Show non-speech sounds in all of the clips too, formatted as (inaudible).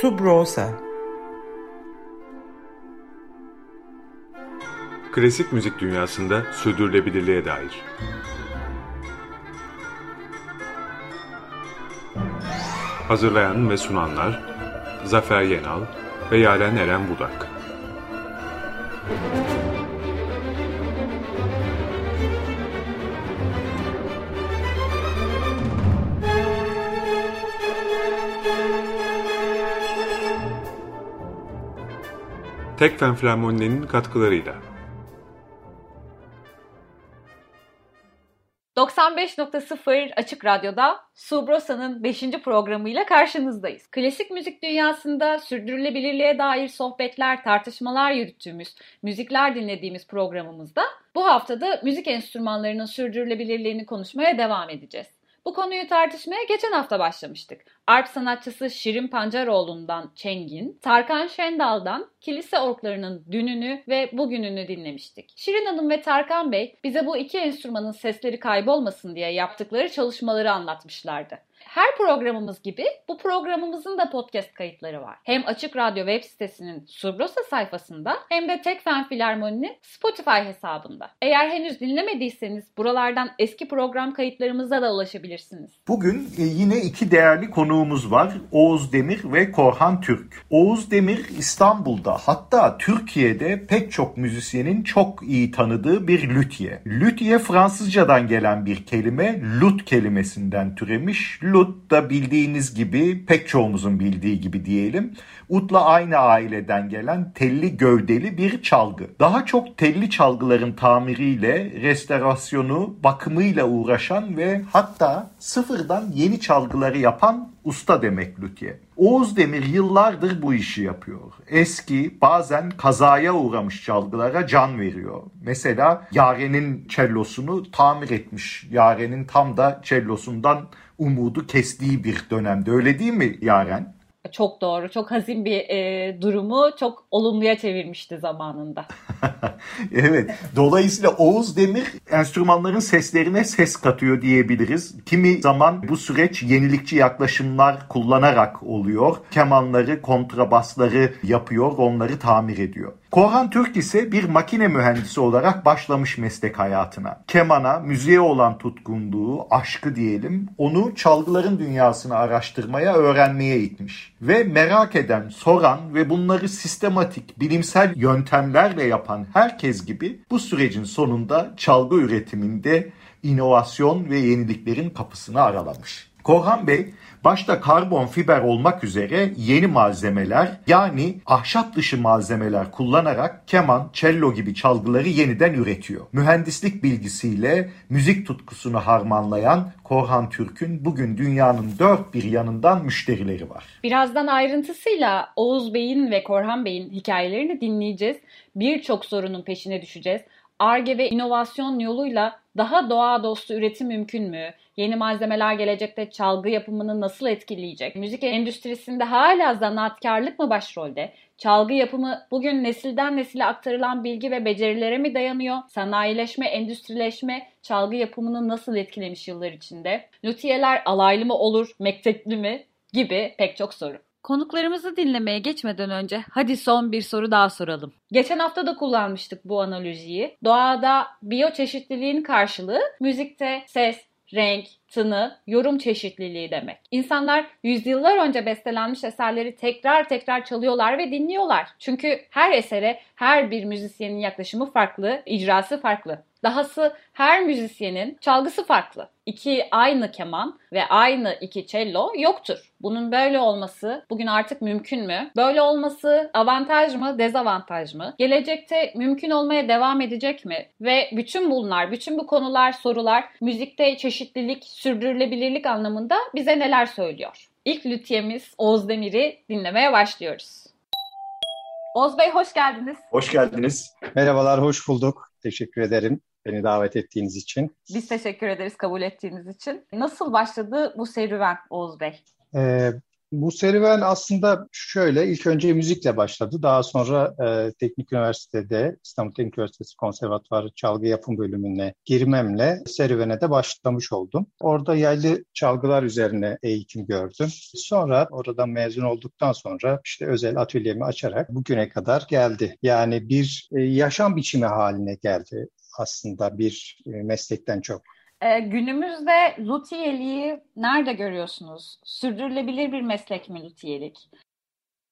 Subrosa Klasik müzik dünyasında sürdürülebilirliğe dair. Hazırlayan ve sunanlar Zafer Yenal ve Yaren Eren Budak. Tekfen Flamoni'nin katkılarıyla. 95.0 Açık Radyo'da Subrosa'nın 5. programıyla karşınızdayız. Klasik müzik dünyasında sürdürülebilirliğe dair sohbetler, tartışmalar yürüttüğümüz, müzikler dinlediğimiz programımızda bu haftada müzik enstrümanlarının sürdürülebilirliğini konuşmaya devam edeceğiz. Bu konuyu tartışmaya geçen hafta başlamıştık. Arp sanatçısı Şirin Pancaroğlu'ndan Çengin, Tarkan Şendal'dan kilise orklarının dününü ve bugününü dinlemiştik. Şirin Hanım ve Tarkan Bey bize bu iki enstrümanın sesleri kaybolmasın diye yaptıkları çalışmaları anlatmışlardı. Her programımız gibi bu programımızın da podcast kayıtları var. Hem Açık Radyo web sitesinin Subrosa sayfasında hem de Tekfen Filarmoni'nin Spotify hesabında. Eğer henüz dinlemediyseniz buralardan eski program kayıtlarımıza da ulaşabilirsiniz. Bugün e, yine iki değerli konuğumuz var. Oğuz Demir ve Korhan Türk. Oğuz Demir İstanbul'da hatta Türkiye'de pek çok müzisyenin çok iyi tanıdığı bir lütye. Lütye Fransızcadan gelen bir kelime, lut kelimesinden türemiş. Lut da bildiğiniz gibi pek çoğumuzun bildiği gibi diyelim. Utla aynı aileden gelen telli gövdeli bir çalgı. Daha çok telli çalgıların tamiriyle, restorasyonu, bakımıyla uğraşan ve hatta sıfırdan yeni çalgıları yapan usta demek lütye. Oğuz Demir yıllardır bu işi yapıyor. Eski bazen kazaya uğramış çalgılara can veriyor. Mesela Yaren'in çellosunu tamir etmiş. Yaren'in tam da cellosundan umudu kestiği bir dönemde. Öyle değil mi Yaren? Çok doğru. Çok hazin bir e, durumu çok olumluya çevirmişti zamanında. (laughs) evet. Dolayısıyla Oğuz Demir enstrümanların seslerine ses katıyor diyebiliriz. Kimi zaman bu süreç yenilikçi yaklaşımlar kullanarak oluyor. Kemanları, kontrabasları yapıyor, onları tamir ediyor. Korhan Türk ise bir makine mühendisi olarak başlamış meslek hayatına. Kemana, müziğe olan tutkunluğu, aşkı diyelim, onu çalgıların dünyasını araştırmaya, öğrenmeye itmiş. Ve merak eden, soran ve bunları sistematik, bilimsel yöntemlerle yapan herkes gibi bu sürecin sonunda çalgı üretiminde inovasyon ve yeniliklerin kapısını aralamış. Korhan Bey başta karbon fiber olmak üzere yeni malzemeler yani ahşap dışı malzemeler kullanarak keman, cello gibi çalgıları yeniden üretiyor. Mühendislik bilgisiyle müzik tutkusunu harmanlayan Korhan Türk'ün bugün dünyanın dört bir yanından müşterileri var. Birazdan ayrıntısıyla Oğuz Bey'in ve Korhan Bey'in hikayelerini dinleyeceğiz. Birçok sorunun peşine düşeceğiz. ARGE ve inovasyon yoluyla daha doğa dostu üretim mümkün mü? Yeni malzemeler gelecekte çalgı yapımını nasıl etkileyecek? Müzik endüstrisinde hala zanaatkarlık mı başrolde? Çalgı yapımı bugün nesilden nesile aktarılan bilgi ve becerilere mi dayanıyor? Sanayileşme, endüstrileşme çalgı yapımını nasıl etkilemiş yıllar içinde? Lüthiyeler alaylı mı olur, mektepli mi? Gibi pek çok soru. Konuklarımızı dinlemeye geçmeden önce hadi son bir soru daha soralım. Geçen hafta da kullanmıştık bu analojiyi. Doğada biyoçeşitliliğin karşılığı müzikte ses, renk, tını, yorum çeşitliliği demek. İnsanlar yüzyıllar önce bestelenmiş eserleri tekrar tekrar çalıyorlar ve dinliyorlar. Çünkü her esere her bir müzisyenin yaklaşımı farklı, icrası farklı. Dahası her müzisyenin çalgısı farklı. İki aynı keman ve aynı iki cello yoktur. Bunun böyle olması bugün artık mümkün mü? Böyle olması avantaj mı, dezavantaj mı? Gelecekte mümkün olmaya devam edecek mi? Ve bütün bunlar, bütün bu konular, sorular müzikte çeşitlilik, sürdürülebilirlik anlamında bize neler söylüyor? İlk lütyemiz Oğuz Demir'i dinlemeye başlıyoruz. Oğuz Bey hoş geldiniz. Hoş geldiniz. Merhabalar, hoş bulduk. Teşekkür ederim beni davet ettiğiniz için. Biz teşekkür ederiz kabul ettiğiniz için. Nasıl başladı bu serüven Oğuz Bey? Ee, Bu serüven aslında şöyle ilk önce müzikle başladı. Daha sonra e, Teknik Üniversitede İstanbul Teknik Üniversitesi Konservatuvarı Çalgı Yapım bölümüne girmemle serüvene de başlamış oldum. Orada yaylı çalgılar üzerine eğitim gördüm. Sonra oradan mezun olduktan sonra işte özel atölyemi açarak bugüne kadar geldi. Yani bir e, yaşam biçimi haline geldi aslında bir e, meslekten çok. E, günümüzde luthiyeliği nerede görüyorsunuz? Sürdürülebilir bir meslek mi luthiyelik?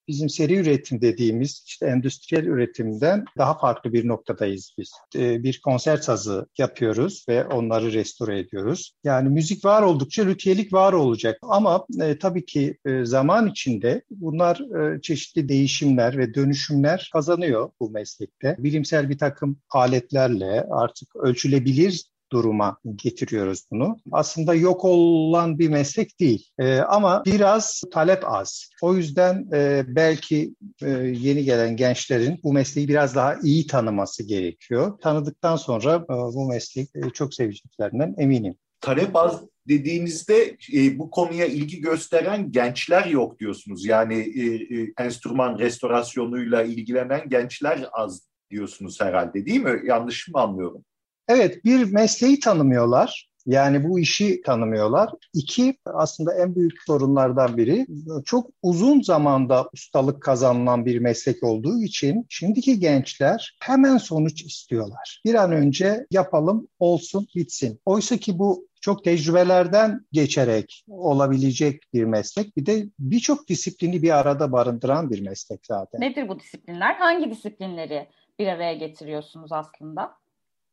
Bizim seri üretim dediğimiz işte endüstriyel üretimden daha farklı bir noktadayız biz. Ee, bir konser sazı yapıyoruz ve onları restore ediyoruz. Yani müzik var oldukça lüthiyelik var olacak. Ama e, tabii ki e, zaman içinde bunlar e, çeşitli değişimler ve dönüşümler kazanıyor bu meslekte. Bilimsel bir takım aletlerle artık ölçülebilir duruma getiriyoruz bunu. Aslında yok olan bir meslek değil e, ama biraz talep az. O yüzden e, belki e, yeni gelen gençlerin bu mesleği biraz daha iyi tanıması gerekiyor. Tanıdıktan sonra e, bu mesleği e, çok seveceklerinden eminim. Talep az dediğinizde e, bu konuya ilgi gösteren gençler yok diyorsunuz. Yani e, e, enstrüman restorasyonuyla ilgilenen gençler az diyorsunuz herhalde değil mi? Yanlış mı anlıyorum? Evet, bir mesleği tanımıyorlar. Yani bu işi tanımıyorlar. İki, aslında en büyük sorunlardan biri çok uzun zamanda ustalık kazanılan bir meslek olduğu için şimdiki gençler hemen sonuç istiyorlar. Bir an önce yapalım, olsun, bitsin. Oysa ki bu çok tecrübelerden geçerek olabilecek bir meslek. Bir de birçok disiplini bir arada barındıran bir meslek zaten. Nedir bu disiplinler? Hangi disiplinleri bir araya getiriyorsunuz aslında?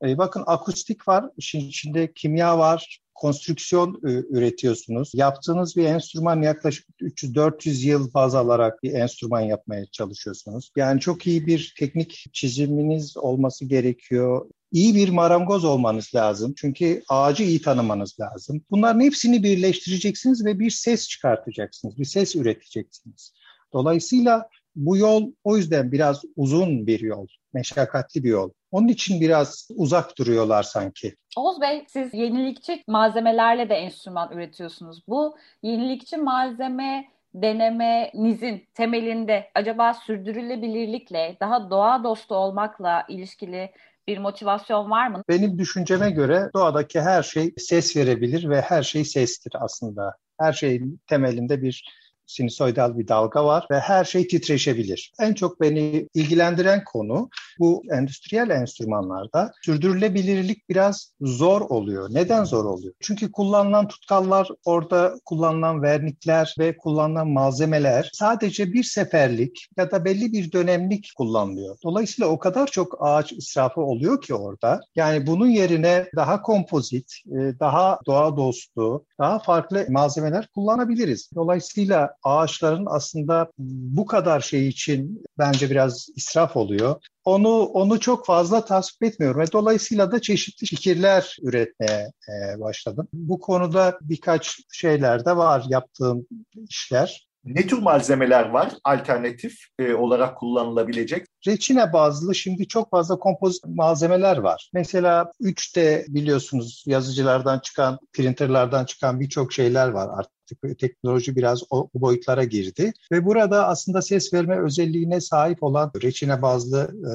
E, bakın akustik var, işin içinde kimya var, konstrüksiyon e, üretiyorsunuz. Yaptığınız bir enstrüman yaklaşık 300-400 yıl baz alarak bir enstrüman yapmaya çalışıyorsunuz. Yani çok iyi bir teknik çiziminiz olması gerekiyor. İyi bir marangoz olmanız lazım. Çünkü ağacı iyi tanımanız lazım. Bunların hepsini birleştireceksiniz ve bir ses çıkartacaksınız. Bir ses üreteceksiniz. Dolayısıyla bu yol o yüzden biraz uzun bir yol, meşakkatli bir yol. Onun için biraz uzak duruyorlar sanki. Oğuz Bey siz yenilikçi malzemelerle de enstrüman üretiyorsunuz. Bu yenilikçi malzeme denemenizin temelinde acaba sürdürülebilirlikle, daha doğa dostu olmakla ilişkili bir motivasyon var mı? Benim düşünceme göre doğadaki her şey ses verebilir ve her şey sestir aslında. Her şeyin temelinde bir sinusoidal bir dalga var ve her şey titreşebilir. En çok beni ilgilendiren konu bu endüstriyel enstrümanlarda sürdürülebilirlik biraz zor oluyor. Neden zor oluyor? Çünkü kullanılan tutkallar, orada kullanılan vernikler ve kullanılan malzemeler sadece bir seferlik ya da belli bir dönemlik kullanılıyor. Dolayısıyla o kadar çok ağaç israfı oluyor ki orada. Yani bunun yerine daha kompozit, e, daha doğa dostu, daha farklı malzemeler kullanabiliriz. Dolayısıyla ağaçların aslında bu kadar şey için bence biraz israf oluyor. Onu onu çok fazla tasvip etmiyorum ve dolayısıyla da çeşitli fikirler üretmeye e, başladım. Bu konuda birkaç şeyler de var yaptığım işler. Ne tür malzemeler var alternatif e, olarak kullanılabilecek? Reçine bazlı şimdi çok fazla kompozit malzemeler var. Mesela 3D biliyorsunuz yazıcılardan çıkan, printerlardan çıkan birçok şeyler var artık teknoloji biraz o, o boyutlara girdi ve burada aslında ses verme özelliğine sahip olan reçine bazlı e,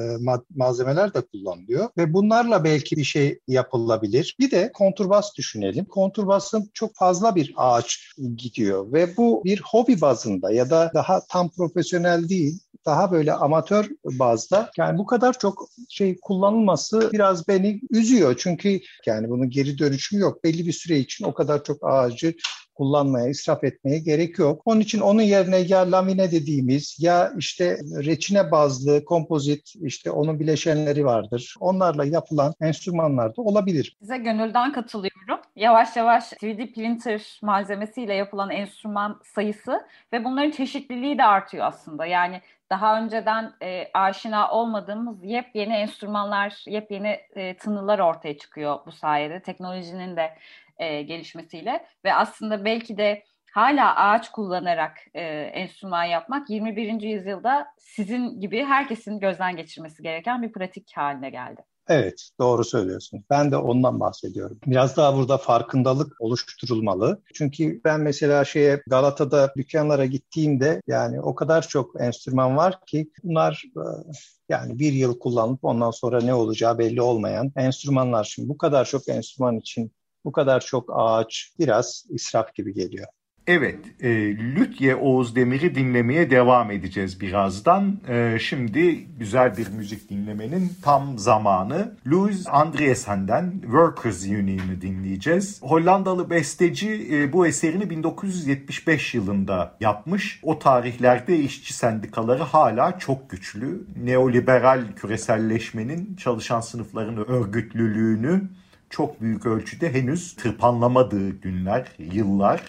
malzemeler de kullanılıyor ve bunlarla belki bir şey yapılabilir. Bir de konturbas düşünelim. Konturbasın çok fazla bir ağaç gidiyor ve bu bir hobi bazında ya da daha tam profesyonel değil daha böyle amatör bazda yani bu kadar çok şey kullanılması biraz beni üzüyor. Çünkü yani bunun geri dönüşümü yok. Belli bir süre için o kadar çok ağacı kullanmaya, israf etmeye gerek yok. Onun için onun yerine ya lamine dediğimiz ya işte reçine bazlı kompozit işte onun bileşenleri vardır. Onlarla yapılan enstrümanlar da olabilir. Size gönülden katılıyorum. Yavaş yavaş 3D printer malzemesiyle yapılan enstrüman sayısı ve bunların çeşitliliği de artıyor aslında. Yani daha önceden e, aşina olmadığımız yepyeni enstrümanlar, yepyeni e, tınılar ortaya çıkıyor bu sayede. Teknolojinin de e, gelişmesiyle ve aslında belki de hala ağaç kullanarak e, enstrüman yapmak 21. yüzyılda sizin gibi herkesin gözden geçirmesi gereken bir pratik haline geldi. Evet, doğru söylüyorsun. Ben de ondan bahsediyorum. Biraz daha burada farkındalık oluşturulmalı. Çünkü ben mesela şeye Galata'da dükkanlara gittiğimde yani o kadar çok enstrüman var ki bunlar e, yani bir yıl kullanıp ondan sonra ne olacağı belli olmayan enstrümanlar. Şimdi bu kadar çok enstrüman için bu kadar çok ağaç biraz israf gibi geliyor. Evet, e, Lütye Oğuz Demir'i dinlemeye devam edeceğiz birazdan. E, şimdi güzel bir müzik dinlemenin tam zamanı. Louis Andriesen'den Workers Union'ı dinleyeceğiz. Hollandalı besteci e, bu eserini 1975 yılında yapmış. O tarihlerde işçi sendikaları hala çok güçlü. Neoliberal küreselleşmenin çalışan sınıfların örgütlülüğünü çok büyük ölçüde henüz tırpanlamadığı günler, yıllar.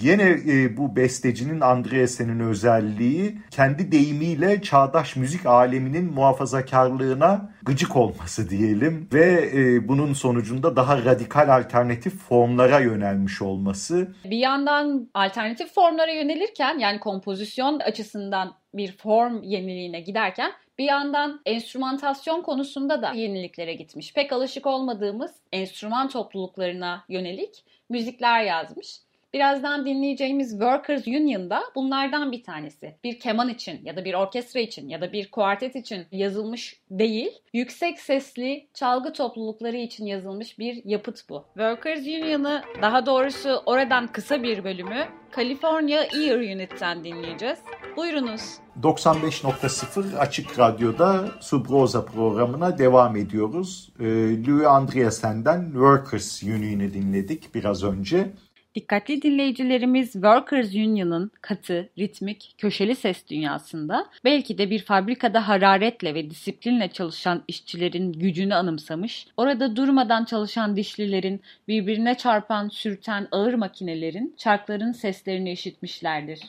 Yine e, bu bestecinin Andreesen'in özelliği kendi deyimiyle çağdaş müzik aleminin muhafazakarlığına gıcık olması diyelim ve e, bunun sonucunda daha radikal alternatif formlara yönelmiş olması. Bir yandan alternatif formlara yönelirken yani kompozisyon açısından bir form yeniliğine giderken bir yandan enstrümantasyon konusunda da yeniliklere gitmiş. Pek alışık olmadığımız enstrüman topluluklarına yönelik müzikler yazmış. Birazdan dinleyeceğimiz Workers Union'da bunlardan bir tanesi. Bir keman için ya da bir orkestra için ya da bir kuartet için yazılmış değil, yüksek sesli çalgı toplulukları için yazılmış bir yapıt bu. Workers Union'ı daha doğrusu oradan kısa bir bölümü California Ear Unit'ten dinleyeceğiz. Buyurunuz. 95.0 Açık Radyo'da Subroza programına devam ediyoruz. Ee, Louis Andreassen'den Workers Union'ı dinledik biraz önce. Dikkatli dinleyicilerimiz Workers Union'ın katı, ritmik, köşeli ses dünyasında belki de bir fabrikada hararetle ve disiplinle çalışan işçilerin gücünü anımsamış, orada durmadan çalışan dişlilerin, birbirine çarpan, sürten ağır makinelerin, çarkların seslerini işitmişlerdir.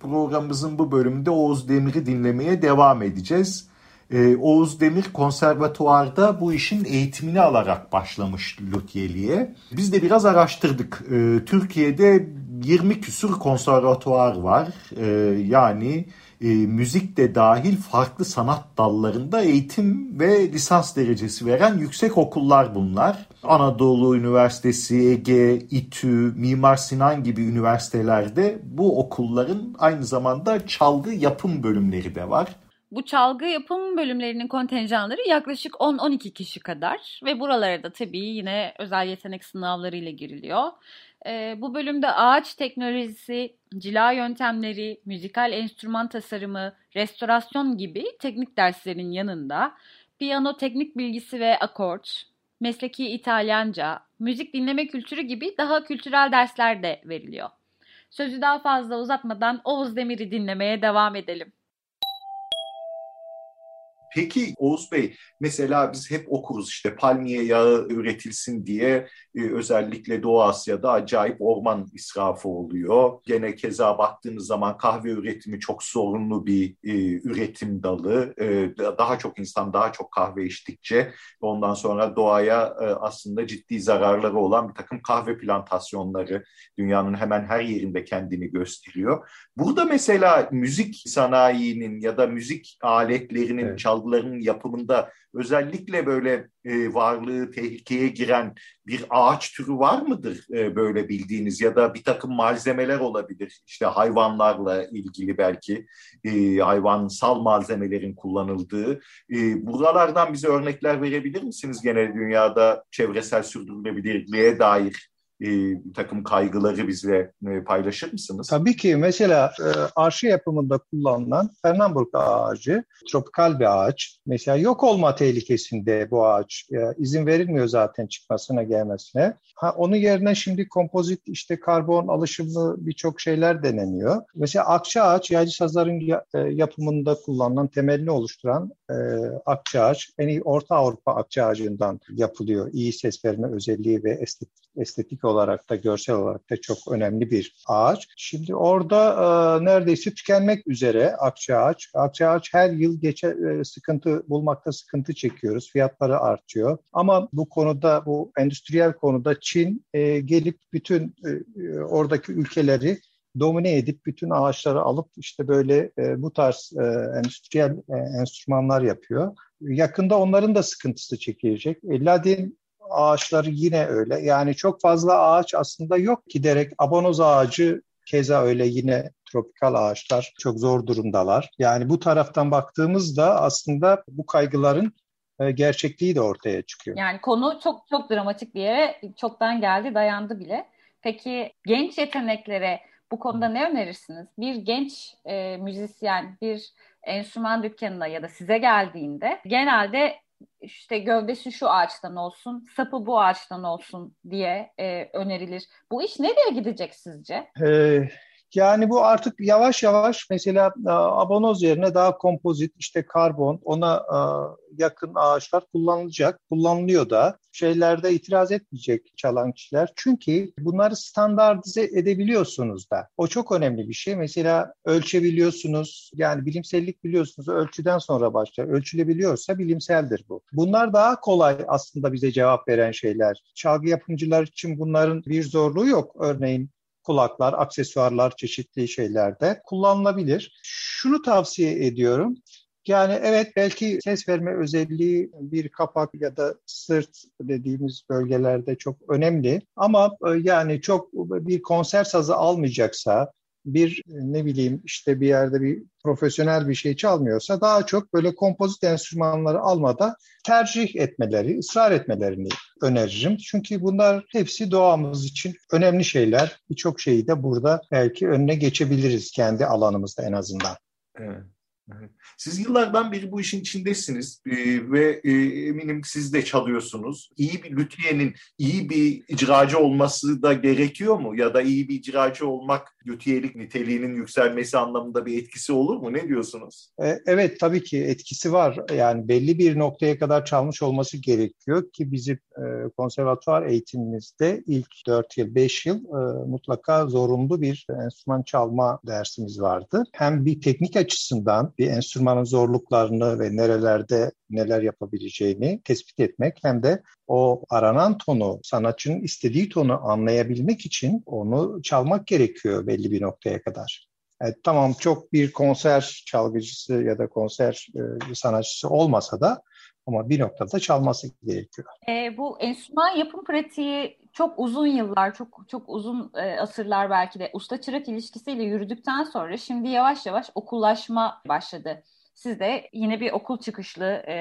Programımızın bu bölümünde Oğuz Demir'i dinlemeye devam edeceğiz. Ee, Oğuz Demir konservatuvarda bu işin eğitimini alarak başlamış Lutyeli'ye. Biz de biraz araştırdık. Ee, Türkiye'de 20 küsur konservatuvar var. Ee, yani e, müzik de dahil farklı sanat dallarında eğitim ve lisans derecesi veren yüksek okullar bunlar. Anadolu Üniversitesi, Ege, İTÜ, Mimar Sinan gibi üniversitelerde bu okulların aynı zamanda çalgı yapım bölümleri de var. Bu çalgı yapım bölümlerinin kontenjanları yaklaşık 10-12 kişi kadar ve buralara da tabii yine özel yetenek sınavları ile giriliyor. Ee, bu bölümde ağaç teknolojisi, cila yöntemleri, müzikal enstrüman tasarımı, restorasyon gibi teknik derslerin yanında piyano teknik bilgisi ve akort, mesleki İtalyanca, müzik dinleme kültürü gibi daha kültürel dersler de veriliyor. Sözü daha fazla uzatmadan Oğuz Demir'i dinlemeye devam edelim. Peki Oğuz Bey, mesela biz hep okuruz işte palmiye yağı üretilsin diye e, özellikle Doğu Asya'da acayip orman israfı oluyor. Gene keza baktığınız zaman kahve üretimi çok sorunlu bir e, üretim dalı. E, daha çok insan daha çok kahve içtikçe ondan sonra doğaya e, aslında ciddi zararları olan bir takım kahve plantasyonları dünyanın hemen her yerinde kendini gösteriyor. Burada mesela müzik sanayinin ya da müzik aletlerinin evet. Çalgıların yapımında özellikle böyle e, varlığı tehlikeye giren bir ağaç türü var mıdır e, böyle bildiğiniz? Ya da bir takım malzemeler olabilir. İşte hayvanlarla ilgili belki e, hayvansal malzemelerin kullanıldığı. E, buralardan bize örnekler verebilir misiniz? Genel dünyada çevresel sürdürülebilirliğe dair bir takım kaygıları bizle e, paylaşır mısınız? Tabii ki. Mesela e, arşi yapımında kullanılan Fernamburg ağacı, tropikal bir ağaç. Mesela yok olma tehlikesinde bu ağaç. E, izin verilmiyor zaten çıkmasına gelmesine. Ha, onun yerine şimdi kompozit işte karbon alışımlı birçok şeyler deneniyor. Mesela akça ağaç yaycı sazların e, yapımında kullanılan temelini oluşturan e, akça ağaç en iyi Orta Avrupa akça ağacından yapılıyor. İyi ses verme özelliği ve estetik, estetik olarak da görsel olarak da çok önemli bir ağaç. Şimdi orada e, neredeyse tükenmek üzere akça ağaç. Akça ağaç her yıl geçe e, sıkıntı bulmakta sıkıntı çekiyoruz. Fiyatları artıyor. Ama bu konuda bu endüstriyel konuda Çin e, gelip bütün e, oradaki ülkeleri domine edip bütün ağaçları alıp işte böyle e, bu tarz e, endüstriyel e, enstrümanlar yapıyor. Yakında onların da sıkıntısı çekilecek. E, Ladin ağaçları yine öyle. Yani çok fazla ağaç aslında yok giderek abonoz ağacı keza öyle yine tropikal ağaçlar çok zor durumdalar. Yani bu taraftan baktığımızda aslında bu kaygıların e, gerçekliği de ortaya çıkıyor. Yani konu çok çok dramatik bir yere çoktan geldi dayandı bile. Peki genç yeteneklere bu konuda ne önerirsiniz? Bir genç e, müzisyen bir enstrüman dükkanına ya da size geldiğinde genelde işte gövdesi şu ağaçtan olsun, sapı bu ağaçtan olsun diye e, önerilir. Bu iş nereye gidecek sizce? Ee, yani bu artık yavaş yavaş mesela e, abonoz yerine daha kompozit işte karbon ona e, yakın ağaçlar kullanılacak. Kullanılıyor da şeylerde itiraz etmeyecek çalan kişiler. Çünkü bunları standartize edebiliyorsunuz da. O çok önemli bir şey. Mesela ölçebiliyorsunuz. Yani bilimsellik biliyorsunuz. Ölçüden sonra başlar. Ölçülebiliyorsa bilimseldir bu. Bunlar daha kolay aslında bize cevap veren şeyler. Çalgı yapımcılar için bunların bir zorluğu yok. Örneğin kulaklar, aksesuarlar çeşitli şeylerde kullanılabilir. Şunu tavsiye ediyorum. Yani evet belki ses verme özelliği bir kapak ya da sırt dediğimiz bölgelerde çok önemli. Ama e, yani çok bir konser sazı almayacaksa bir ne bileyim işte bir yerde bir profesyonel bir şey çalmıyorsa daha çok böyle kompozit enstrümanları almada tercih etmeleri, ısrar etmelerini öneririm. Çünkü bunlar hepsi doğamız için önemli şeyler. Birçok şeyi de burada belki önüne geçebiliriz kendi alanımızda en azından. Evet. Siz yıllardan beri bu işin içindesiniz ee, ve e, eminim siz de çalıyorsunuz. İyi bir lüthiyenin iyi bir icracı olması da gerekiyor mu? Ya da iyi bir icracı olmak lüthiyelik niteliğinin yükselmesi anlamında bir etkisi olur mu? Ne diyorsunuz? E, evet tabii ki etkisi var. Yani belli bir noktaya kadar çalmış olması gerekiyor ki bizim e, eğitimimizde ilk 4 yıl, 5 yıl e, mutlaka zorunlu bir enstrüman çalma dersimiz vardı. Hem bir teknik açısından bir enstrümanın zorluklarını ve nerelerde neler yapabileceğini tespit etmek hem de o aranan tonu, sanatçının istediği tonu anlayabilmek için onu çalmak gerekiyor belli bir noktaya kadar. Evet, tamam çok bir konser çalgıcısı ya da konser e, sanatçısı olmasa da ama bir noktada çalması gerekiyor. E, bu enstrüman yapım pratiği çok uzun yıllar, çok çok uzun e, asırlar belki de usta çırak ilişkisiyle yürüdükten sonra şimdi yavaş yavaş okullaşma başladı. Siz de yine bir okul çıkışlı e,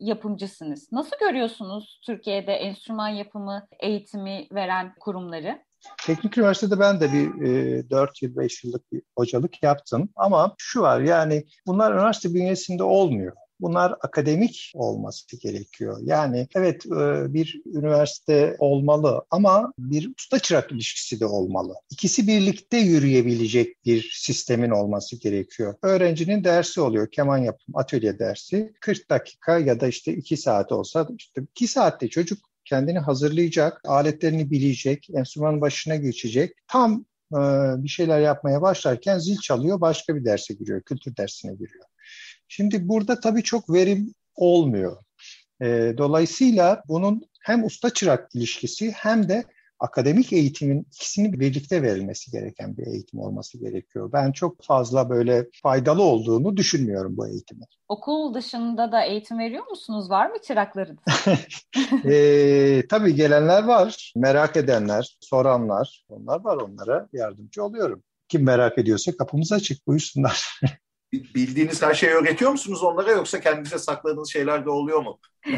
yapımcısınız. Nasıl görüyorsunuz Türkiye'de enstrüman yapımı eğitimi veren kurumları? Teknik üniversitede ben de bir e, 4 yıl, 5 yıllık bir hocalık yaptım. Ama şu var yani bunlar üniversite bünyesinde olmuyor. Bunlar akademik olması gerekiyor. Yani evet e, bir üniversite olmalı ama bir usta çırak ilişkisi de olmalı. İkisi birlikte yürüyebilecek bir sistemin olması gerekiyor. Öğrencinin dersi oluyor. Keman yapım atölye dersi. 40 dakika ya da işte 2 saat olsa işte 2 saatte çocuk kendini hazırlayacak, aletlerini bilecek, enstrümanın başına geçecek. Tam e, bir şeyler yapmaya başlarken zil çalıyor, başka bir derse giriyor, kültür dersine giriyor. Şimdi burada tabii çok verim olmuyor. E, dolayısıyla bunun hem usta çırak ilişkisi hem de akademik eğitimin ikisini birlikte verilmesi gereken bir eğitim olması gerekiyor. Ben çok fazla böyle faydalı olduğunu düşünmüyorum bu eğitimin. (laughs) Okul dışında da eğitim veriyor musunuz? Var mı çıraklarınız? (laughs) e, tabii gelenler var, merak edenler, soranlar, onlar var onlara yardımcı oluyorum. Kim merak ediyorsa kapımız açık, buyursunlar. (laughs) bildiğiniz her şeyi öğretiyor musunuz onlara yoksa kendinize sakladığınız şeyler de oluyor mu? (laughs)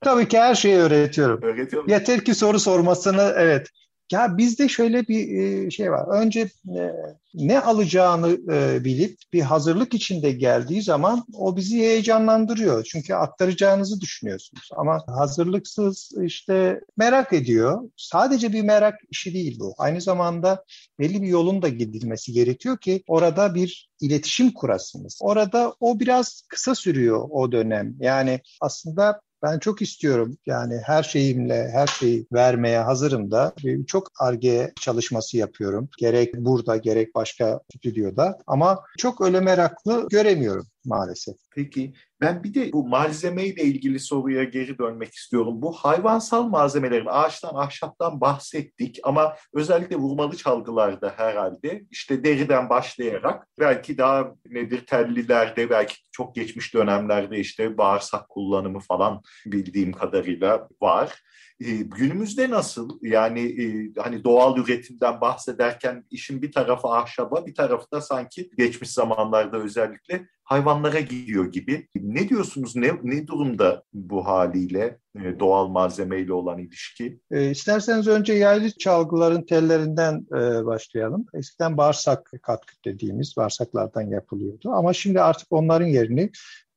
Tabii ki her şeyi öğretiyorum. Öğretiyor Yeter ki soru sormasını evet ya bizde şöyle bir e, şey var. Önce e, ne alacağını e, bilip bir hazırlık içinde geldiği zaman o bizi heyecanlandırıyor. Çünkü aktaracağınızı düşünüyorsunuz. Ama hazırlıksız işte merak ediyor. Sadece bir merak işi değil bu. Aynı zamanda belli bir yolun da gidilmesi gerekiyor ki orada bir iletişim kurasınız. Orada o biraz kısa sürüyor o dönem. Yani aslında ben çok istiyorum yani her şeyimle her şeyi vermeye hazırım da. Çok arge çalışması yapıyorum. Gerek burada gerek başka stüdyoda ama çok öyle meraklı göremiyorum. maalesef. Peki ben bir de bu malzemeyle ilgili soruya geri dönmek istiyorum. Bu hayvansal malzemelerin ağaçtan, ahşaptan bahsettik ama özellikle vurmalı çalgılarda herhalde işte deriden başlayarak belki daha nedir tellilerde belki çok geçmiş dönemlerde işte bağırsak kullanımı falan bildiğim kadarıyla var. E, günümüzde nasıl? Yani e, hani doğal üretimden bahsederken işin bir tarafı ahşaba, bir tarafı da sanki geçmiş zamanlarda özellikle hayvanlara gidiyor gibi. Ne diyorsunuz? Ne, ne durumda bu haliyle e, doğal malzemeyle olan ilişki? E, isterseniz önce yaylı çalgıların tellerinden e, başlayalım. Eskiden bağırsak katkı dediğimiz bağırsaklardan yapılıyordu. Ama şimdi artık onların yerini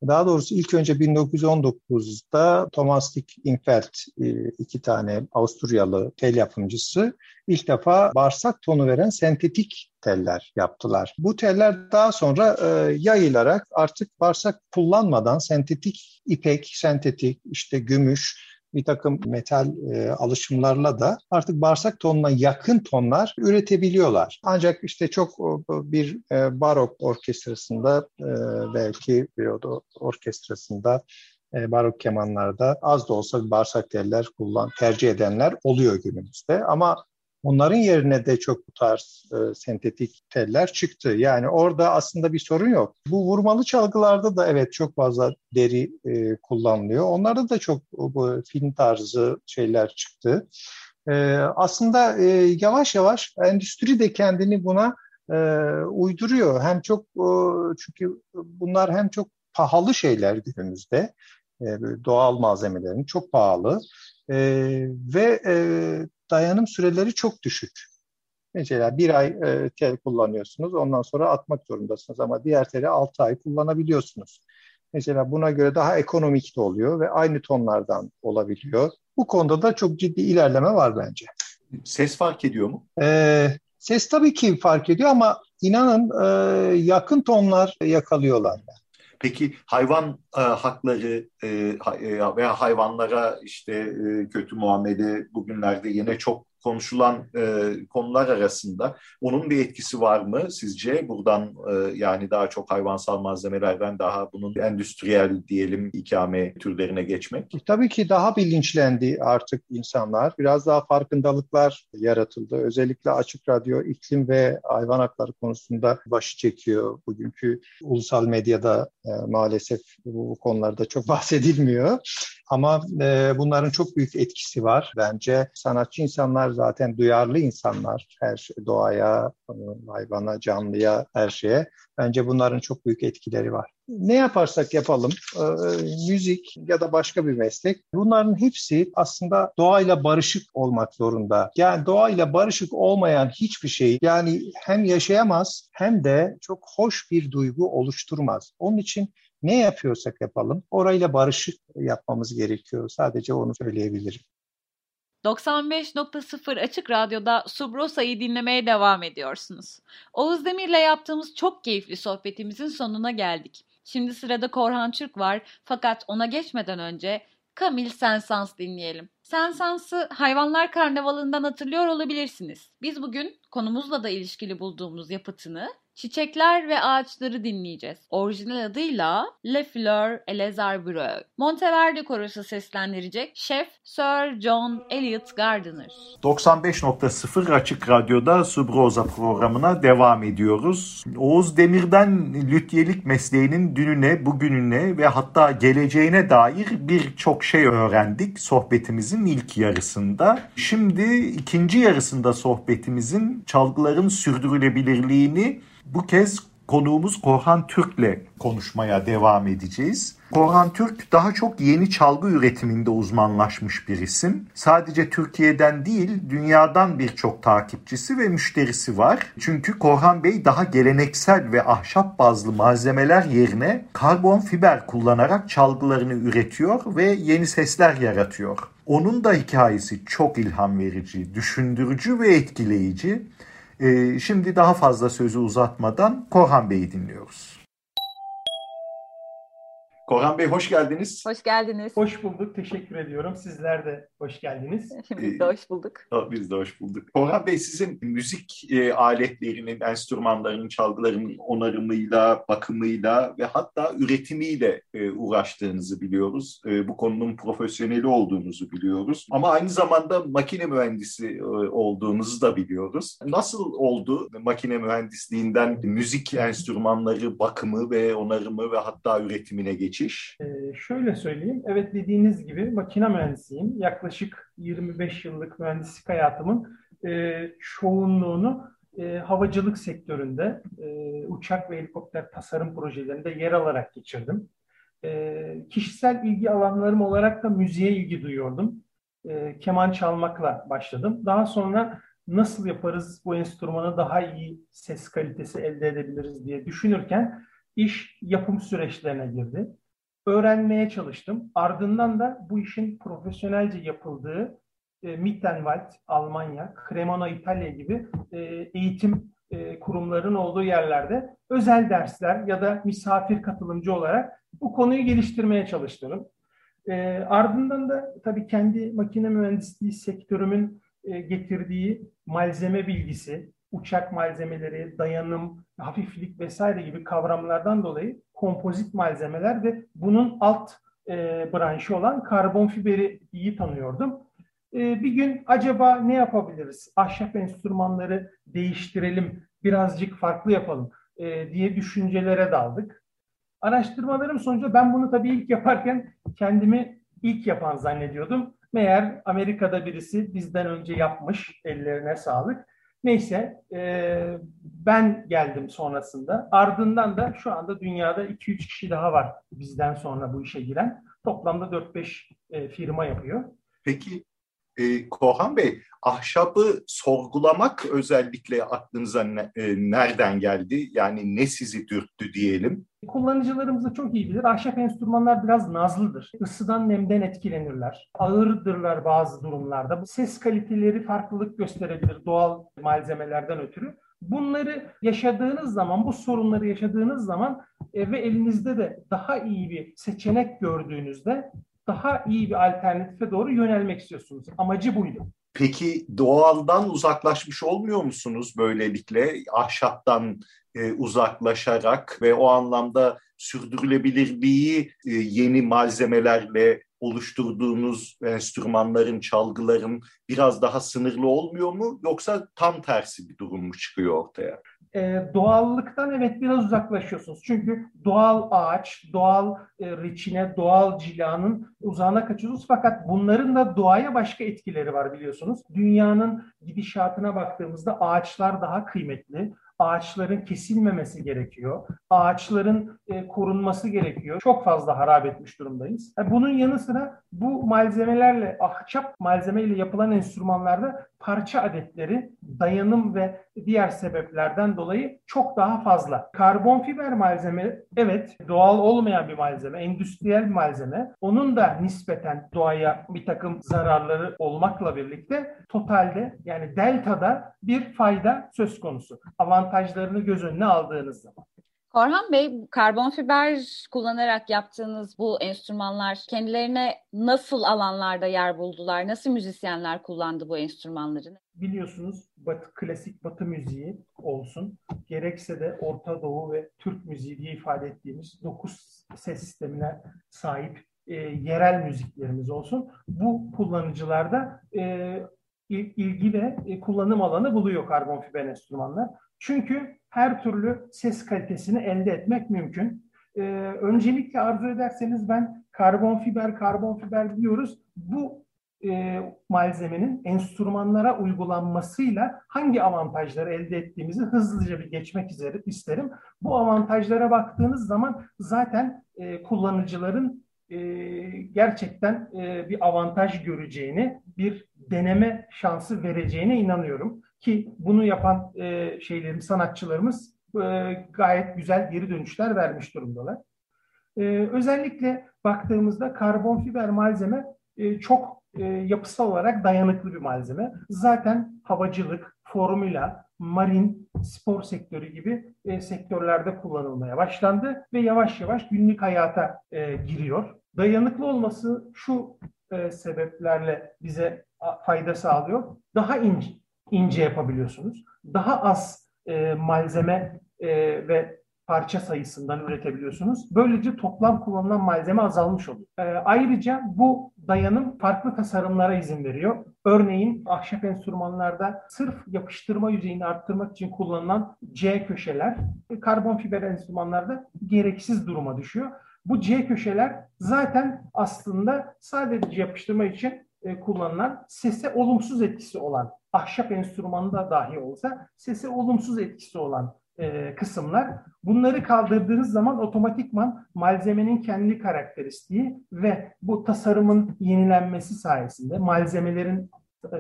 daha doğrusu ilk önce 1919'da Thomas Dick Ingfeld e, iki tane Avusturyalı tel yapımcısı ilk defa bağırsak tonu veren sentetik teller yaptılar. Bu teller daha sonra e, yayılarak artık bağırsak kullanmadan sentetik ipek, sentetik işte gümüş, bir takım metal e, alışımlarla da artık bağırsak tonuna yakın tonlar üretebiliyorlar. Ancak işte çok bir e, barok orkestrasında e, belki bir orkestrasında e, barok kemanlarda az da olsa bağırsak teller kullan tercih edenler oluyor günümüzde. Ama Onların yerine de çok bu tarz e, sentetik teller çıktı. Yani orada aslında bir sorun yok. Bu vurmalı çalgılarda da evet çok fazla deri e, kullanılıyor. Onlarda da çok bu film tarzı şeyler çıktı. E, aslında e, yavaş yavaş endüstri de kendini buna e, uyduruyor. Hem çok e, çünkü bunlar hem çok pahalı şeyler günümüzde. E, doğal malzemelerin çok pahalı. E, ve e, dayanım süreleri çok düşük. Mesela bir ay e, tel kullanıyorsunuz, ondan sonra atmak zorundasınız ama diğer teli 6 ay kullanabiliyorsunuz. Mesela buna göre daha ekonomik de oluyor ve aynı tonlardan olabiliyor. Bu konuda da çok ciddi ilerleme var bence. Ses fark ediyor mu? Ee, ses tabii ki fark ediyor ama inanın e, yakın tonlar yakalıyorlar. Yani. Peki hayvan e, hakları e, e, veya hayvanlara işte e, kötü muamele bugünlerde yine çok konuşulan e, konular arasında onun bir etkisi var mı sizce? Buradan e, yani daha çok hayvansal malzemelerden daha bunun endüstriyel diyelim ikame türlerine geçmek? E, tabii ki daha bilinçlendi artık insanlar. Biraz daha farkındalıklar yaratıldı. Özellikle Açık Radyo iklim ve hayvan hakları konusunda başı çekiyor. Bugünkü ulusal medyada e, maalesef bu, bu konularda çok (laughs) bahsedilmiyor. Ama e, bunların çok büyük etkisi var bence. Sanatçı insanlar zaten duyarlı insanlar her şey, doğaya, hayvana, canlıya, her şeye. Bence bunların çok büyük etkileri var. Ne yaparsak yapalım, e, müzik ya da başka bir meslek, bunların hepsi aslında doğayla barışık olmak zorunda. Yani doğayla barışık olmayan hiçbir şey yani hem yaşayamaz hem de çok hoş bir duygu oluşturmaz. Onun için ne yapıyorsak yapalım orayla barışık yapmamız gerekiyor. Sadece onu söyleyebilirim. 95.0 Açık Radyo'da Subrosa'yı dinlemeye devam ediyorsunuz. Oğuz Demir'le yaptığımız çok keyifli sohbetimizin sonuna geldik. Şimdi sırada Korhan Türk var fakat ona geçmeden önce Camille Saint-Saëns dinleyelim. Saint-Saëns'ı Hayvanlar Karnavalı'ndan hatırlıyor olabilirsiniz. Biz bugün konumuzla da ilişkili bulduğumuz yapıtını Çiçekler ve Ağaçları dinleyeceğiz. Orijinal adıyla Le Fleur et les Arbres. Monteverdi korosu seslendirecek Şef Sir John Elliot Gardiner. 95.0 Açık Radyo'da Subroza programına devam ediyoruz. Oğuz Demir'den lütyelik mesleğinin dününe, bugününe ve hatta geleceğine dair birçok şey öğrendik sohbetimizin ilk yarısında. Şimdi ikinci yarısında sohbetimizin çalgıların sürdürülebilirliğini bu kez konuğumuz Korhan Türk'le konuşmaya devam edeceğiz. Korhan Türk daha çok yeni çalgı üretiminde uzmanlaşmış bir isim. Sadece Türkiye'den değil dünyadan birçok takipçisi ve müşterisi var. Çünkü Korhan Bey daha geleneksel ve ahşap bazlı malzemeler yerine karbon fiber kullanarak çalgılarını üretiyor ve yeni sesler yaratıyor. Onun da hikayesi çok ilham verici, düşündürücü ve etkileyici. Ee, şimdi daha fazla sözü uzatmadan Korhan Bey'i dinliyoruz. Korhan Bey hoş geldiniz. Hoş geldiniz. Hoş bulduk. Teşekkür ediyorum. Sizler de hoş geldiniz. (laughs) Biz de hoş bulduk. Biz de hoş bulduk. Korhan Bey sizin müzik e, aletlerinin, enstrümanlarının, çalgıların onarımıyla, bakımıyla ve hatta üretimiyle e, uğraştığınızı biliyoruz. E, bu konunun profesyoneli olduğunuzu biliyoruz. Ama aynı zamanda makine mühendisi e, olduğunuzu da biliyoruz. Nasıl oldu makine mühendisliğinden müzik enstrümanları bakımı ve onarımı ve hatta üretimine geçiş? Ee, şöyle söyleyeyim. Evet dediğiniz gibi makine mühendisiyim. Yaklaşık 25 yıllık mühendislik hayatımın e, çoğunluğunu e, havacılık sektöründe, e, uçak ve helikopter tasarım projelerinde yer alarak geçirdim. E, kişisel ilgi alanlarım olarak da müziğe ilgi duyuyordum. E, keman çalmakla başladım. Daha sonra nasıl yaparız bu enstrümanı daha iyi ses kalitesi elde edebiliriz diye düşünürken iş yapım süreçlerine girdi. Öğrenmeye çalıştım. Ardından da bu işin profesyonelce yapıldığı e, Mittenwald, Almanya, Cremona, İtalya gibi e, eğitim e, kurumlarının olduğu yerlerde özel dersler ya da misafir katılımcı olarak bu konuyu geliştirmeye çalıştım. E, ardından da tabii kendi makine mühendisliği sektörümün e, getirdiği malzeme bilgisi, uçak malzemeleri, dayanım, hafiflik vesaire gibi kavramlardan dolayı kompozit malzemeler ve bunun alt e, branşı olan karbon fiberi iyi tanıyordum. E, bir gün acaba ne yapabiliriz? Ahşap enstrümanları değiştirelim, birazcık farklı yapalım e, diye düşüncelere daldık. Araştırmalarım sonucu ben bunu tabii ilk yaparken kendimi ilk yapan zannediyordum. Meğer Amerika'da birisi bizden önce yapmış, ellerine sağlık. Neyse e, ben geldim sonrasında. Ardından da şu anda dünyada 2-3 kişi daha var bizden sonra bu işe giren. Toplamda 4-5 e, firma yapıyor. Peki e, Kohan Bey, ahşabı sorgulamak özellikle aklınıza ne, e, nereden geldi? Yani ne sizi dürttü diyelim? Kullanıcılarımız da çok iyi bilir. Ahşap enstrümanlar biraz nazlıdır. Isıdan, nemden etkilenirler. Ağırdırlar bazı durumlarda. Ses kaliteleri farklılık gösterebilir doğal malzemelerden ötürü. Bunları yaşadığınız zaman, bu sorunları yaşadığınız zaman e, ve elinizde de daha iyi bir seçenek gördüğünüzde daha iyi bir alternatife doğru yönelmek istiyorsunuz. Amacı buydu. Peki doğaldan uzaklaşmış olmuyor musunuz böylelikle? Ahşaptan e, uzaklaşarak ve o anlamda sürdürülebilirliği e, yeni malzemelerle oluşturduğunuz enstrümanların, çalgıların biraz daha sınırlı olmuyor mu? Yoksa tam tersi bir durum mu çıkıyor ortaya? E, doğallıktan evet biraz uzaklaşıyorsunuz. Çünkü doğal ağaç, doğal e, reçine, doğal cilanın uzağına kaçıyorsunuz. Fakat bunların da doğaya başka etkileri var biliyorsunuz. Dünyanın gidişatına baktığımızda ağaçlar daha kıymetli ağaçların kesilmemesi gerekiyor. Ağaçların e, korunması gerekiyor. Çok fazla harap etmiş durumdayız. E, bunun yanı sıra bu malzemelerle, ahşap malzemeyle yapılan enstrümanlarda parça adetleri dayanım ve diğer sebeplerden dolayı çok daha fazla. Karbon fiber malzeme evet doğal olmayan bir malzeme, endüstriyel bir malzeme. Onun da nispeten doğaya bir takım zararları olmakla birlikte totalde yani deltada bir fayda söz konusu. Avantajlarını göz önüne aldığınız zaman. Korhan Bey, karbon fiber kullanarak yaptığınız bu enstrümanlar kendilerine nasıl alanlarda yer buldular? Nasıl müzisyenler kullandı bu enstrümanları? Biliyorsunuz batı, klasik batı müziği olsun, gerekse de Orta Doğu ve Türk müziği diye ifade ettiğimiz dokuz ses sistemine sahip e, yerel müziklerimiz olsun. Bu kullanıcılarda e, ilgi ve e, kullanım alanı buluyor karbon fiber enstrümanlar. Çünkü her türlü ses kalitesini elde etmek mümkün. Ee, öncelikle arzu ederseniz ben karbon fiber, karbon fiber diyoruz. Bu e, malzemenin enstrümanlara uygulanmasıyla hangi avantajları elde ettiğimizi hızlıca bir geçmek üzere isterim. Bu avantajlara baktığınız zaman zaten e, kullanıcıların e, gerçekten e, bir avantaj göreceğini, bir deneme şansı vereceğine inanıyorum. Ki bunu yapan e, şeylerimiz, sanatçılarımız e, gayet güzel geri dönüşler vermiş durumdalar. E, özellikle baktığımızda karbon fiber malzeme e, çok e, yapısal olarak dayanıklı bir malzeme. Zaten havacılık, formüla, marin, spor sektörü gibi e, sektörlerde kullanılmaya başlandı ve yavaş yavaş günlük hayata e, giriyor. Dayanıklı olması şu e, sebeplerle bize fayda sağlıyor. Daha ince, ince yapabiliyorsunuz. Daha az e, malzeme e, ve parça sayısından üretebiliyorsunuz. Böylece toplam kullanılan malzeme azalmış oluyor. E, ayrıca bu dayanım farklı tasarımlara izin veriyor. Örneğin ahşap enstrümanlarda sırf yapıştırma yüzeyini arttırmak için kullanılan C köşeler karbon fiber enstrümanlarda gereksiz duruma düşüyor. Bu C köşeler zaten aslında sadece yapıştırma için e, kullanılan sese olumsuz etkisi olan ahşap enstrümanında dahi olsa sese olumsuz etkisi olan e, kısımlar. Bunları kaldırdığınız zaman otomatikman malzemenin kendi karakteristiği ve bu tasarımın yenilenmesi sayesinde malzemelerin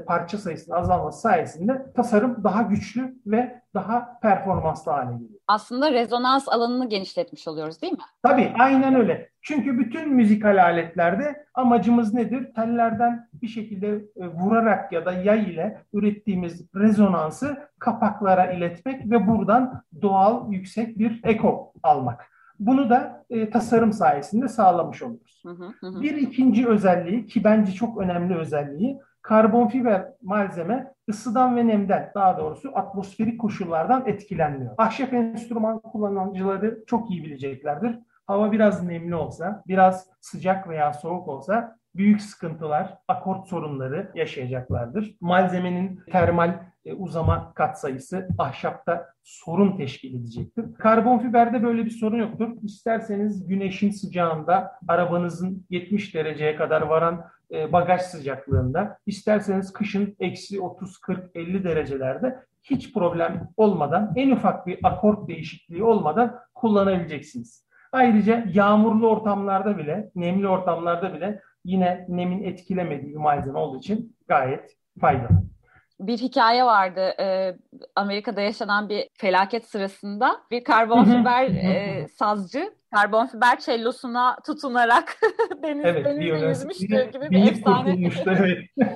parça sayısının azalması sayesinde tasarım daha güçlü ve daha performanslı hale geliyor. Aslında rezonans alanını genişletmiş oluyoruz değil mi? Tabii aynen öyle. Çünkü bütün müzikal aletlerde amacımız nedir? Tellerden bir şekilde e, vurarak ya da yay ile ürettiğimiz rezonansı kapaklara iletmek ve buradan doğal yüksek bir eko almak. Bunu da e, tasarım sayesinde sağlamış oluyoruz. Hı hı hı. Bir ikinci özelliği ki bence çok önemli özelliği karbon fiber malzeme ısıdan ve nemden daha doğrusu atmosferik koşullardan etkilenmiyor. Ahşap enstrüman kullanıcıları çok iyi bileceklerdir. Hava biraz nemli olsa, biraz sıcak veya soğuk olsa büyük sıkıntılar, akort sorunları yaşayacaklardır. Malzemenin termal e, uzama katsayısı ahşapta sorun teşkil edecektir. Karbon fiberde böyle bir sorun yoktur. İsterseniz güneşin sıcağında arabanızın 70 dereceye kadar varan e, bagaj sıcaklığında, isterseniz kışın eksi 30, 40, 50 derecelerde hiç problem olmadan, en ufak bir akort değişikliği olmadan kullanabileceksiniz. Ayrıca yağmurlu ortamlarda bile, nemli ortamlarda bile yine nemin etkilemediği malzeme olduğu için gayet faydalı bir hikaye vardı. E, Amerika'da yaşanan bir felaket sırasında bir karbon fiber e, sazcı karbon fiber çellosuna tutunarak (laughs) deniz, evet, denizde yüzmüştü gibi bir efsane. evet. (laughs)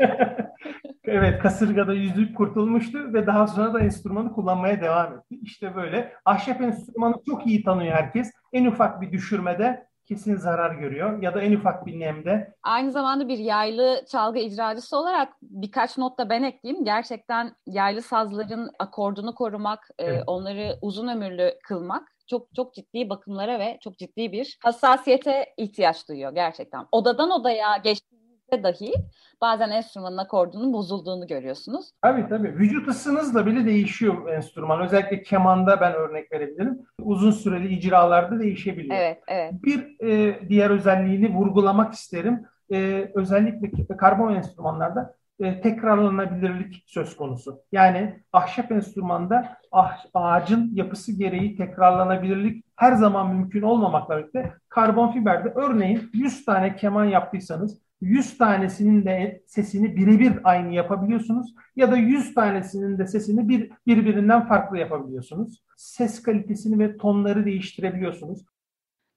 evet, kasırgada yüzüp kurtulmuştu ve daha sonra da enstrümanı kullanmaya devam etti. İşte böyle. Ahşap enstrümanı çok iyi tanıyor herkes. En ufak bir düşürmede kesin zarar görüyor ya da en ufak bir nemde. Aynı zamanda bir yaylı çalgı icracısı olarak birkaç not da ben ekleyeyim. Gerçekten yaylı sazların akordunu korumak, e, evet. onları uzun ömürlü kılmak çok çok ciddi bakımlara ve çok ciddi bir hassasiyete ihtiyaç duyuyor gerçekten. Odadan odaya geçtiğinizde dahi bazen enstrümanın akordunun bozulduğunu görüyorsunuz. Tabii tabii. Vücut ısınızla bile değişiyor enstrüman. Özellikle kemanda ben örnek verebilirim. Uzun süreli icralarda değişebiliyor. Evet, evet. Bir e, diğer özelliğini vurgulamak isterim. E, özellikle karbon enstrümanlarda e, tekrarlanabilirlik söz konusu. Yani ahşap enstrümanda ah, ağacın yapısı gereği tekrarlanabilirlik her zaman mümkün olmamakla birlikte karbon fiberde örneğin 100 tane keman yaptıysanız 100 tanesinin de sesini birebir aynı yapabiliyorsunuz ya da 100 tanesinin de sesini bir, birbirinden farklı yapabiliyorsunuz. Ses kalitesini ve tonları değiştirebiliyorsunuz.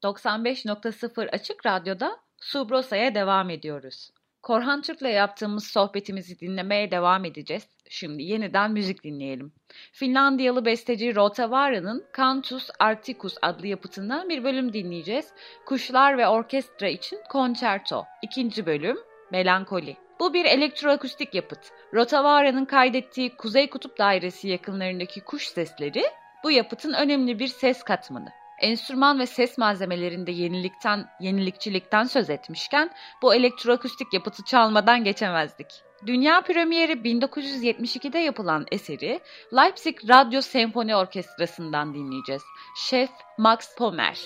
95.0 Açık Radyo'da Subrosa'ya devam ediyoruz. Korhan Türk'le yaptığımız sohbetimizi dinlemeye devam edeceğiz. Şimdi yeniden müzik dinleyelim. Finlandiyalı besteci Rotavara'nın Cantus Arcticus adlı yapıtından bir bölüm dinleyeceğiz. Kuşlar ve orkestra için konçerto. İkinci bölüm Melankoli. Bu bir elektroakustik yapıt. Rotavara'nın kaydettiği Kuzey Kutup Dairesi yakınlarındaki kuş sesleri bu yapıtın önemli bir ses katmanı enstrüman ve ses malzemelerinde yenilikten, yenilikçilikten söz etmişken bu elektroakustik yapıtı çalmadan geçemezdik. Dünya premieri 1972'de yapılan eseri Leipzig Radyo Senfoni Orkestrası'ndan dinleyeceğiz. Şef Max Pomer.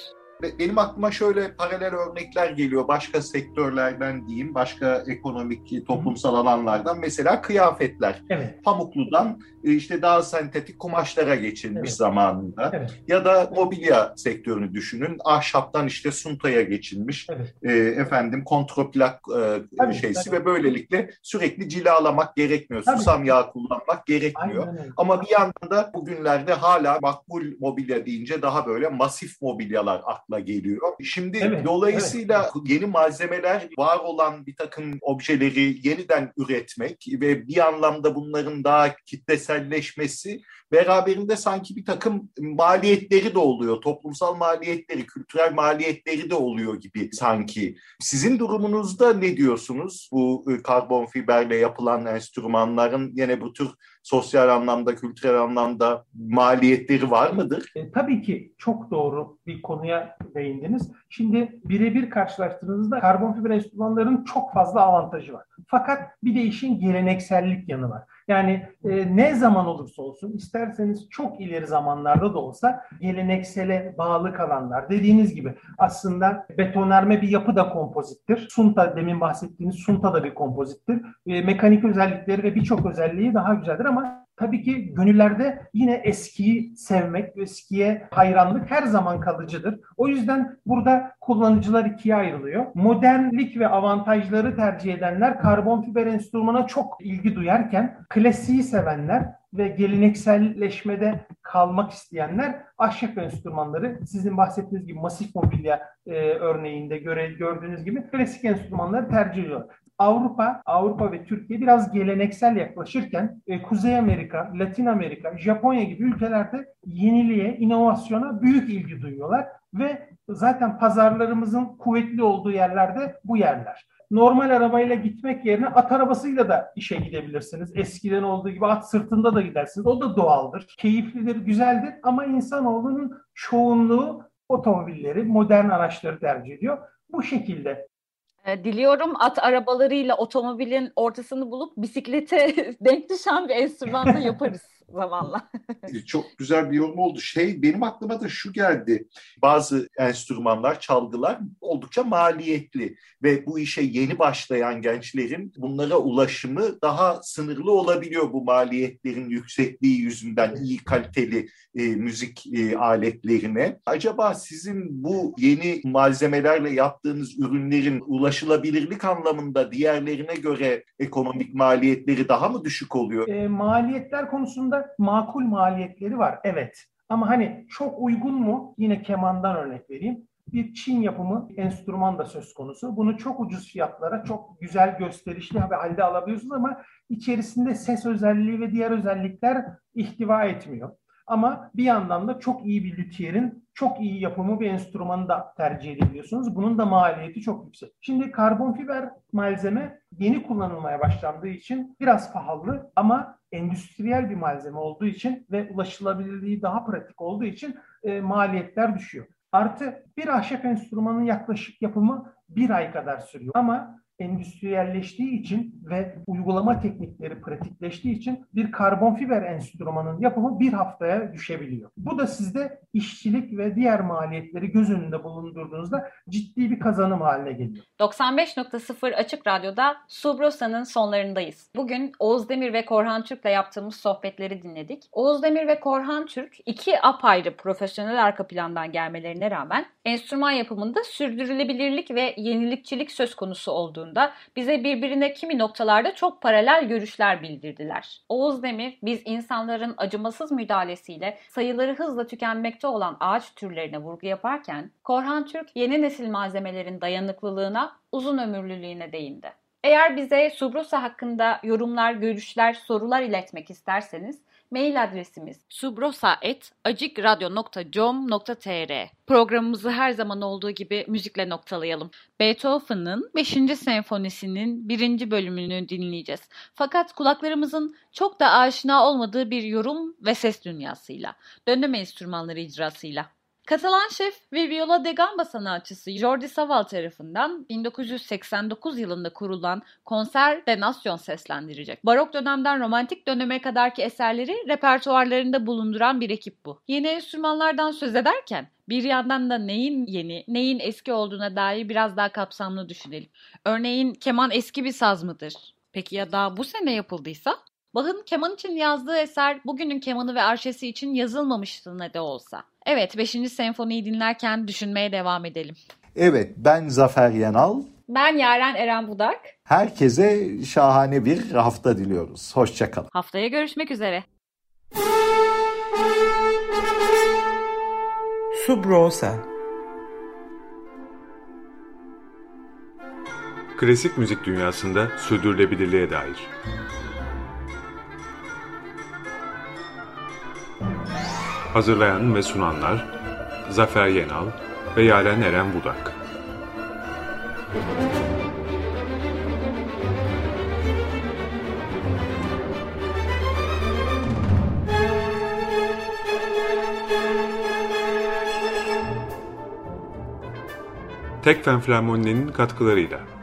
Benim aklıma şöyle paralel örnekler geliyor başka sektörlerden diyeyim, başka ekonomik, toplumsal alanlardan. Mesela kıyafetler. Evet. Pamukludan e, işte daha sentetik kumaşlara geçilmiş evet. zamanında. Evet. Ya da mobilya sektörünü düşünün. Ahşaptan işte suntaya geçilmiş. Evet. E, efendim kontroplak e, tabii, şeysi tabii. ve böylelikle sürekli cilalamak gerekmiyor. Tabii. Susam yağı kullanmak gerekmiyor. Aynen. Ama bir yandan da bugünlerde hala makbul mobilya deyince daha böyle masif mobilyalar akla geliyor. Şimdi evet, dolayısıyla evet. yeni malzemeler, var olan bir takım objeleri yeniden üretmek ve bir anlamda bunların daha kitleselleşmesi beraberinde sanki bir takım maliyetleri de oluyor. Toplumsal maliyetleri, kültürel maliyetleri de oluyor gibi sanki. Sizin durumunuzda ne diyorsunuz? Bu e, karbon fiberle yapılan enstrümanların yine bu tür sosyal anlamda, kültürel anlamda maliyetleri var mıdır? E, tabii ki çok doğru bir konuya değindiniz. Şimdi birebir karşılaştığınızda karbon fiber enstrümanların çok fazla avantajı var. Fakat bir de işin geleneksellik yanı var. Yani e, ne zaman olursa olsun isterseniz çok ileri zamanlarda da olsa geleneksele bağlı kalanlar dediğiniz gibi aslında betonarme bir yapı da kompozittir. Sunta demin bahsettiğiniz sunta da bir kompozittir. E, mekanik özellikleri ve birçok özelliği daha güzeldir ama Tabii ki gönüllerde yine eskiyi sevmek, eskiye hayranlık her zaman kalıcıdır. O yüzden burada kullanıcılar ikiye ayrılıyor. Modernlik ve avantajları tercih edenler karbon fiber enstrümana çok ilgi duyarken klasiği sevenler ve gelenekselleşmede kalmak isteyenler ahşap enstrümanları sizin bahsettiğiniz gibi masif mobilya e, örneğinde göre, gördüğünüz gibi klasik enstrümanları tercih ediyor. Avrupa, Avrupa ve Türkiye biraz geleneksel yaklaşırken e, Kuzey Amerika, Latin Amerika, Japonya gibi ülkelerde yeniliğe, inovasyona büyük ilgi duyuyorlar ve zaten pazarlarımızın kuvvetli olduğu yerlerde bu yerler. Normal arabayla gitmek yerine at arabasıyla da işe gidebilirsiniz. Eskiden olduğu gibi at sırtında da gidersiniz. O da doğaldır, keyiflidir, güzeldir ama insanoğlunun çoğunluğu otomobilleri, modern araçları tercih ediyor. Bu şekilde diliyorum. At arabalarıyla otomobilin ortasını bulup bisiklete (laughs) denk düşen bir enstrümanla yaparız zamanla. Çok güzel bir yorum oldu. Şey benim aklıma da şu geldi. Bazı enstrümanlar, çalgılar oldukça maliyetli ve bu işe yeni başlayan gençlerin bunlara ulaşımı daha sınırlı olabiliyor bu maliyetlerin yüksekliği yüzünden iyi kaliteli e, müzik e, aletlerine. Acaba sizin bu yeni malzemelerle yaptığınız ürünlerin ulaşılabilirlik anlamında diğerlerine göre ekonomik maliyetleri daha mı düşük oluyor? E, maliyetler konusunda aslında makul maliyetleri var. Evet. Ama hani çok uygun mu? Yine kemandan örnek vereyim. Bir Çin yapımı enstrüman da söz konusu. Bunu çok ucuz fiyatlara, çok güzel gösterişli halde alabiliyorsunuz ama içerisinde ses özelliği ve diğer özellikler ihtiva etmiyor. Ama bir yandan da çok iyi bir lüthiyerin çok iyi yapımı bir enstrümanı da tercih edebiliyorsunuz. Bunun da maliyeti çok yüksek. Şimdi karbon fiber malzeme yeni kullanılmaya başlandığı için biraz pahalı ama endüstriyel bir malzeme olduğu için ve ulaşılabilirliği daha pratik olduğu için e, maliyetler düşüyor. Artı bir ahşap enstrümanın yaklaşık yapımı bir ay kadar sürüyor. Ama endüstriyelleştiği için ve uygulama teknikleri pratikleştiği için bir karbon fiber enstrümanın yapımı bir haftaya düşebiliyor. Bu da sizde işçilik ve diğer maliyetleri göz önünde bulundurduğunuzda ciddi bir kazanım haline geliyor. 95.0 Açık Radyo'da Subrosa'nın sonlarındayız. Bugün Oğuz Demir ve Korhan Türk'le yaptığımız sohbetleri dinledik. Oğuz Demir ve Korhan Türk iki apayrı profesyonel arka plandan gelmelerine rağmen enstrüman yapımında sürdürülebilirlik ve yenilikçilik söz konusu olduğunu olduğunda bize birbirine kimi noktalarda çok paralel görüşler bildirdiler. Oğuz Demir, biz insanların acımasız müdahalesiyle sayıları hızla tükenmekte olan ağaç türlerine vurgu yaparken, Korhan Türk yeni nesil malzemelerin dayanıklılığına, uzun ömürlülüğüne değindi. Eğer bize Subrusa hakkında yorumlar, görüşler, sorular iletmek isterseniz Mail adresimiz subrosa.acikradyo.com.tr Programımızı her zaman olduğu gibi müzikle noktalayalım. Beethoven'ın 5. senfonisinin 1. bölümünü dinleyeceğiz. Fakat kulaklarımızın çok da aşina olmadığı bir yorum ve ses dünyasıyla, dönem enstrümanları icrasıyla. Katalan şef ve viola de gamba sanatçısı Jordi Saval tarafından 1989 yılında kurulan Konser de Nation seslendirecek. Barok dönemden romantik döneme kadarki eserleri repertuarlarında bulunduran bir ekip bu. Yeni enstrümanlardan söz ederken bir yandan da neyin yeni, neyin eski olduğuna dair biraz daha kapsamlı düşünelim. Örneğin keman eski bir saz mıdır? Peki ya daha bu sene yapıldıysa? Bach'ın keman için yazdığı eser bugünün kemanı ve arşesi için yazılmamıştı ne de olsa. Evet 5. senfoniyi dinlerken düşünmeye devam edelim. Evet ben Zafer Yanal. Ben Yaren Eren Budak. Herkese şahane bir hafta diliyoruz. Hoşçakalın. Haftaya görüşmek üzere. Subrosa Klasik müzik dünyasında sürdürülebilirliğe dair. Hazırlayan ve sunanlar Zafer Yenal ve Yaren Eren Budak. Tekfen Flamonli'nin katkılarıyla